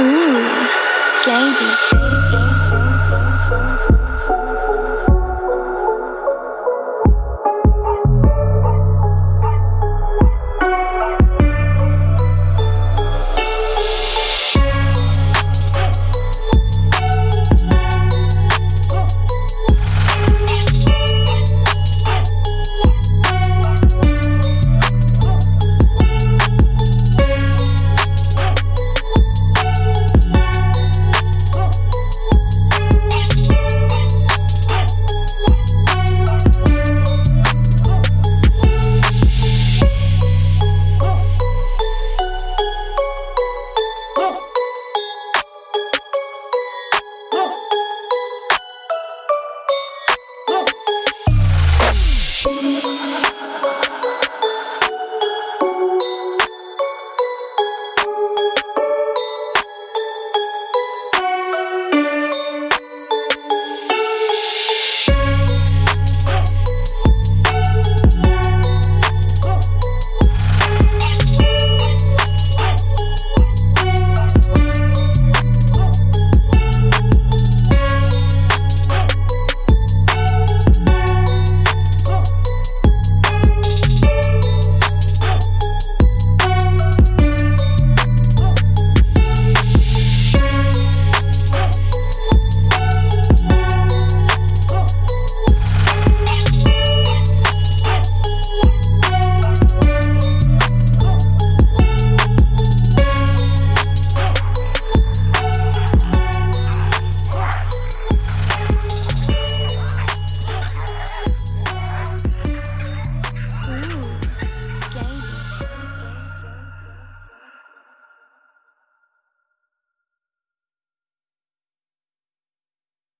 Ooh, baby.